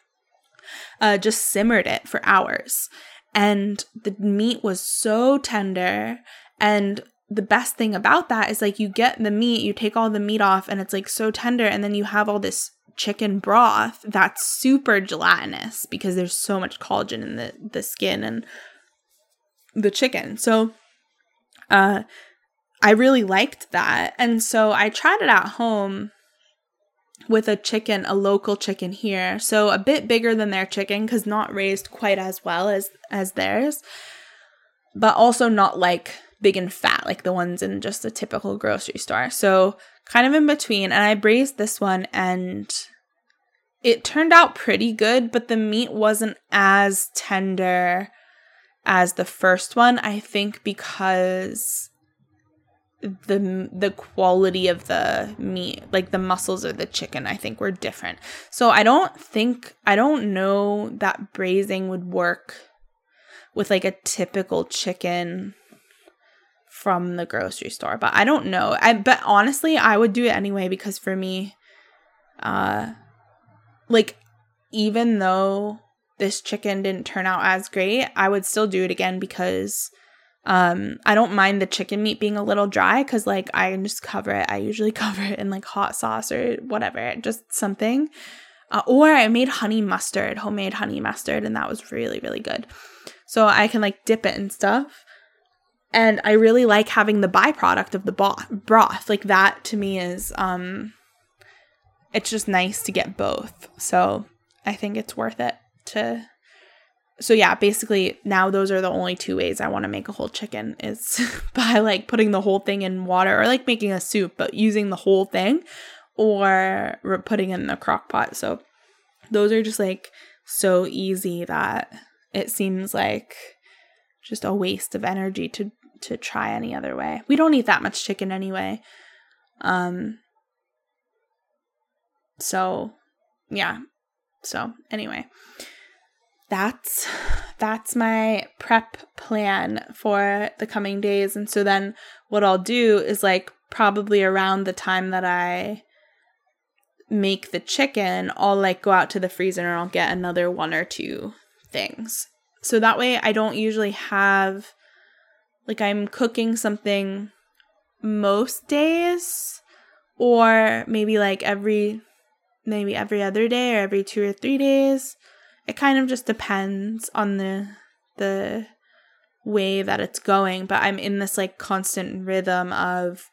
uh, just simmered it for hours. And the meat was so tender. And the best thing about that is like you get the meat, you take all the meat off, and it's like so tender. And then you have all this chicken broth that's super gelatinous because there's so much collagen in the, the skin and the chicken. So, uh, I really liked that. And so I tried it at home with a chicken, a local chicken here. So a bit bigger than their chicken because not raised quite as well as as theirs, but also not like big and fat like the ones in just a typical grocery store. So kind of in between. And I braised this one and it turned out pretty good, but the meat wasn't as tender as the first one. I think because the the quality of the meat like the muscles of the chicken i think were different. So i don't think i don't know that braising would work with like a typical chicken from the grocery store but i don't know. I but honestly i would do it anyway because for me uh like even though this chicken didn't turn out as great i would still do it again because Um, I don't mind the chicken meat being a little dry because like I just cover it. I usually cover it in like hot sauce or whatever, just something. Uh, or I made honey mustard, homemade honey mustard, and that was really really good. So I can like dip it and stuff. And I really like having the byproduct of the broth. Like that to me is um it's just nice to get both. So I think it's worth it to so yeah, basically now those are the only two ways I want to make a whole chicken is by like putting the whole thing in water or like making a soup, but using the whole thing or putting it in the crock pot. So those are just like so easy that it seems like just a waste of energy to to try any other way. We don't eat that much chicken anyway. Um so yeah. So anyway, that's that's my prep plan for the coming days and so then what I'll do is like probably around the time that I make the chicken, I'll like go out to the freezer and I'll get another one or two things. So that way I don't usually have like I'm cooking something most days or maybe like every maybe every other day or every 2 or 3 days it kind of just depends on the the way that it's going but i'm in this like constant rhythm of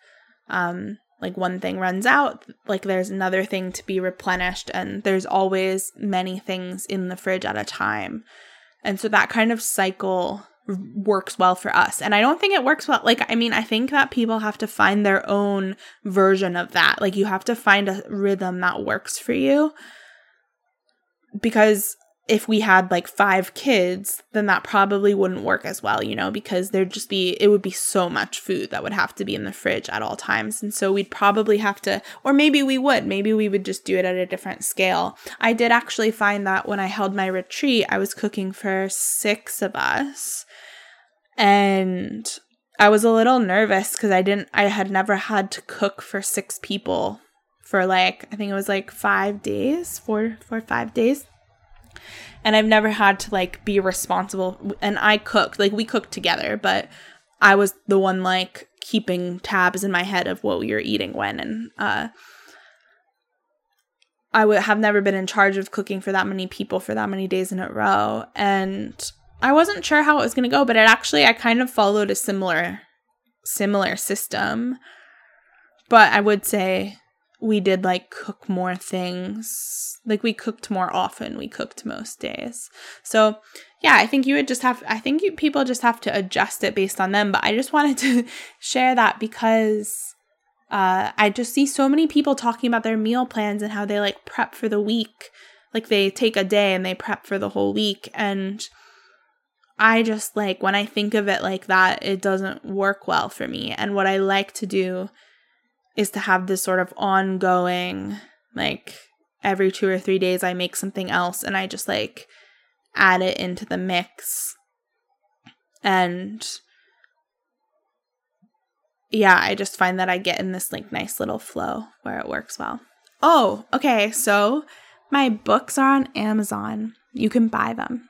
um like one thing runs out like there's another thing to be replenished and there's always many things in the fridge at a time. And so that kind of cycle works well for us and i don't think it works well like i mean i think that people have to find their own version of that like you have to find a rhythm that works for you. Because if we had like five kids, then that probably wouldn't work as well, you know, because there'd just be, it would be so much food that would have to be in the fridge at all times. And so we'd probably have to, or maybe we would, maybe we would just do it at a different scale. I did actually find that when I held my retreat, I was cooking for six of us. And I was a little nervous because I didn't, I had never had to cook for six people for like, I think it was like five days, four, four, five days and I've never had to like be responsible. And I cooked, like we cooked together, but I was the one like keeping tabs in my head of what we were eating when. And uh, I would have never been in charge of cooking for that many people for that many days in a row. And I wasn't sure how it was going to go, but it actually, I kind of followed a similar, similar system. But I would say we did like cook more things. Like we cooked more often. We cooked most days. So, yeah, I think you would just have I think you, people just have to adjust it based on them, but I just wanted to share that because uh I just see so many people talking about their meal plans and how they like prep for the week. Like they take a day and they prep for the whole week and I just like when I think of it like that, it doesn't work well for me. And what I like to do is to have this sort of ongoing like every two or three days I make something else and I just like add it into the mix. And yeah, I just find that I get in this like nice little flow where it works well. Oh, okay. So my books are on Amazon. You can buy them.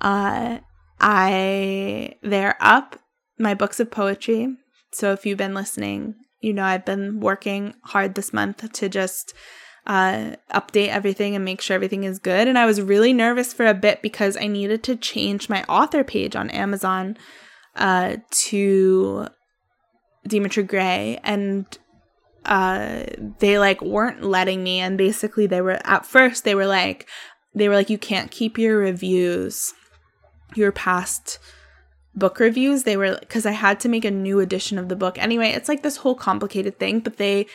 Uh I they're up. My books of poetry. So if you've been listening, you know, I've been working hard this month to just uh, update everything and make sure everything is good. And I was really nervous for a bit because I needed to change my author page on Amazon uh, to Demetri Gray. And uh, they like weren't letting me. And basically, they were at first, they were like, they were like, you can't keep your reviews, your past book reviews they were because i had to make a new edition of the book. Anyway it's like this whole complicated thing but they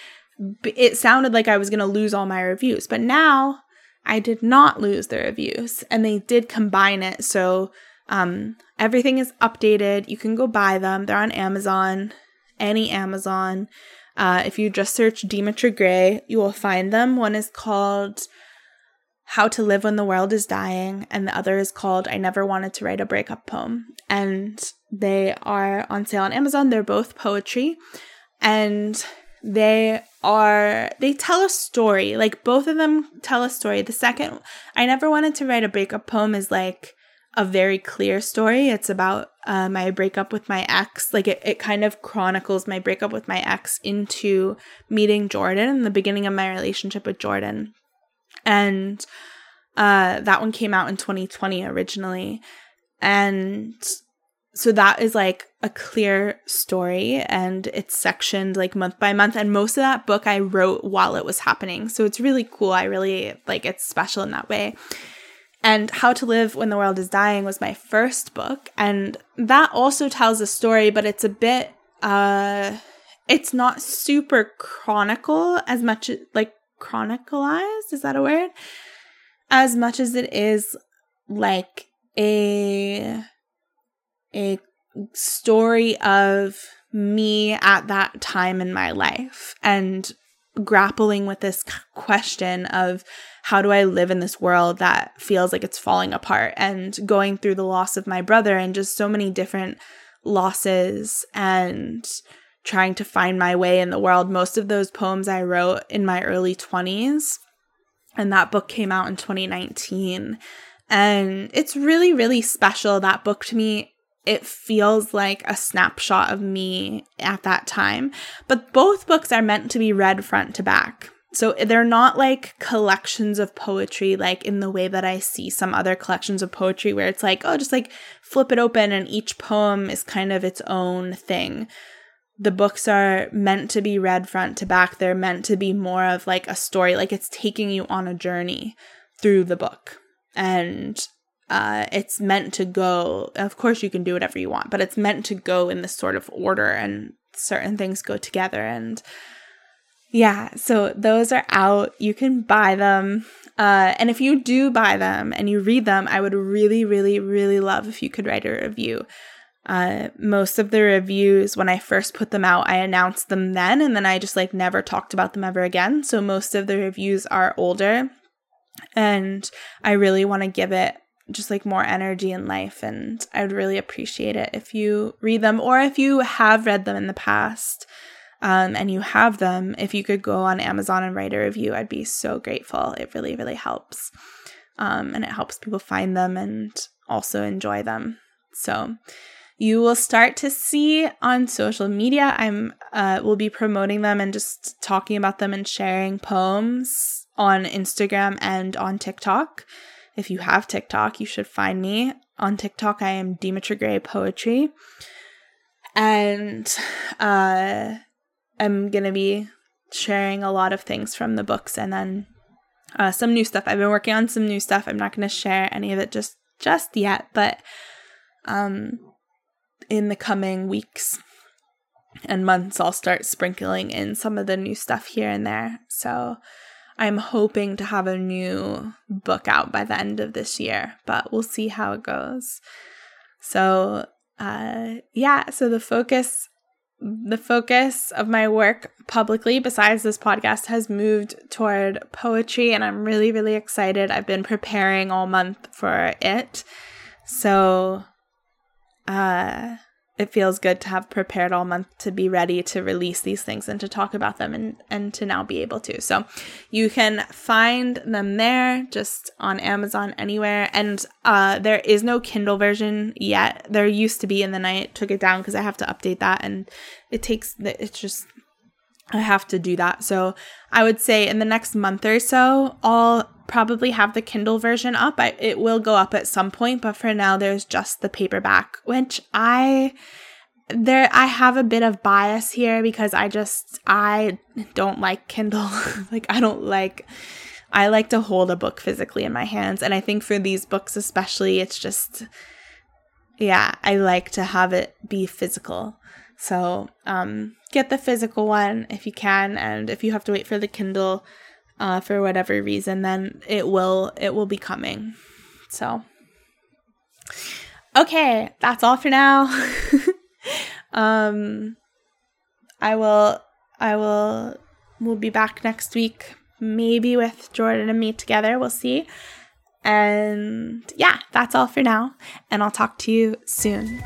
it sounded like i was going to lose all my reviews but now i did not lose the reviews and they did combine it. So um, everything is updated. You can go buy them. They're on amazon any amazon. Uh, if you just search demetri gray you will find them. One is called how to Live When the World is Dying, and the other is called I Never Wanted to Write a Breakup Poem. And they are on sale on Amazon. They're both poetry. And they are, they tell a story. Like both of them tell a story. The second, I Never Wanted to Write a Breakup Poem is like, a very clear story. It's about uh, my breakup with my ex. Like it, it kind of chronicles my breakup with my ex into meeting Jordan and the beginning of my relationship with Jordan. And uh, that one came out in 2020 originally. And so that is like a clear story and it's sectioned like month by month and most of that book I wrote while it was happening. So it's really cool. I really like it's special in that way. And How to Live When the World is Dying was my first book and that also tells a story but it's a bit uh it's not super chronicle as much like chronicalized is that a word? As much as it is like a a story of me at that time in my life and grappling with this question of how do I live in this world that feels like it's falling apart and going through the loss of my brother and just so many different losses and trying to find my way in the world. Most of those poems I wrote in my early 20s, and that book came out in 2019. And it's really, really special. That book to me it feels like a snapshot of me at that time. But both books are meant to be read front to back. So they're not like collections of poetry, like in the way that I see some other collections of poetry where it's like, oh, just like flip it open and each poem is kind of its own thing. The books are meant to be read front to back. They're meant to be more of like a story, like it's taking you on a journey through the book. And uh, it's meant to go. Of course, you can do whatever you want, but it's meant to go in this sort of order, and certain things go together. And yeah, so those are out. You can buy them. Uh, and if you do buy them and you read them, I would really, really, really love if you could write a review. Uh, most of the reviews, when I first put them out, I announced them then, and then I just like never talked about them ever again. So most of the reviews are older, and I really want to give it just like more energy in life. And I would really appreciate it if you read them or if you have read them in the past um, and you have them, if you could go on Amazon and write a review, I'd be so grateful. It really, really helps. Um, and it helps people find them and also enjoy them. So, you will start to see on social media. I'm uh, will be promoting them and just talking about them and sharing poems on Instagram and on TikTok. If you have TikTok, you should find me. On TikTok, I am Demetra Gray Poetry. And uh, I'm to be sharing a lot of things from the books and then uh, some new stuff. I've been working on some new stuff. I'm not to share any of it just just yet, but um, in the coming weeks and months, I'll start sprinkling in some of the new stuff here and there. So I'm hoping to have a new book out by the end of this year, but we'll see how it goes. So, uh, yeah, so the focus the focus of my work publicly besides this podcast has moved toward poetry and I'm really really excited. I've been preparing all month for it. So uh it feels good to have prepared all month to be ready to release these things and to talk about them and, and to now be able to. So you can find them there just on Amazon anywhere. And uh, there is no Kindle version yet. There used to be, and then I took it down because I have to update that. And it takes, it's just, I have to do that. So I would say in the next month or so, I'll probably have the Kindle version up. I, it will go up at some point, but for now there's just the paperback, which I there I have a bit of bias here because I just I don't like Kindle. like I don't like I like to hold a book physically in my hands and I think for these books especially it's just yeah, I like to have it be physical. So, um get the physical one if you can and if you have to wait for the Kindle uh, for whatever reason, then it will it will be coming. So okay, that's all for now. um, I will I will we'll be back next week, maybe with Jordan and me together. We'll see. And yeah, that's all for now. And I'll talk to you soon.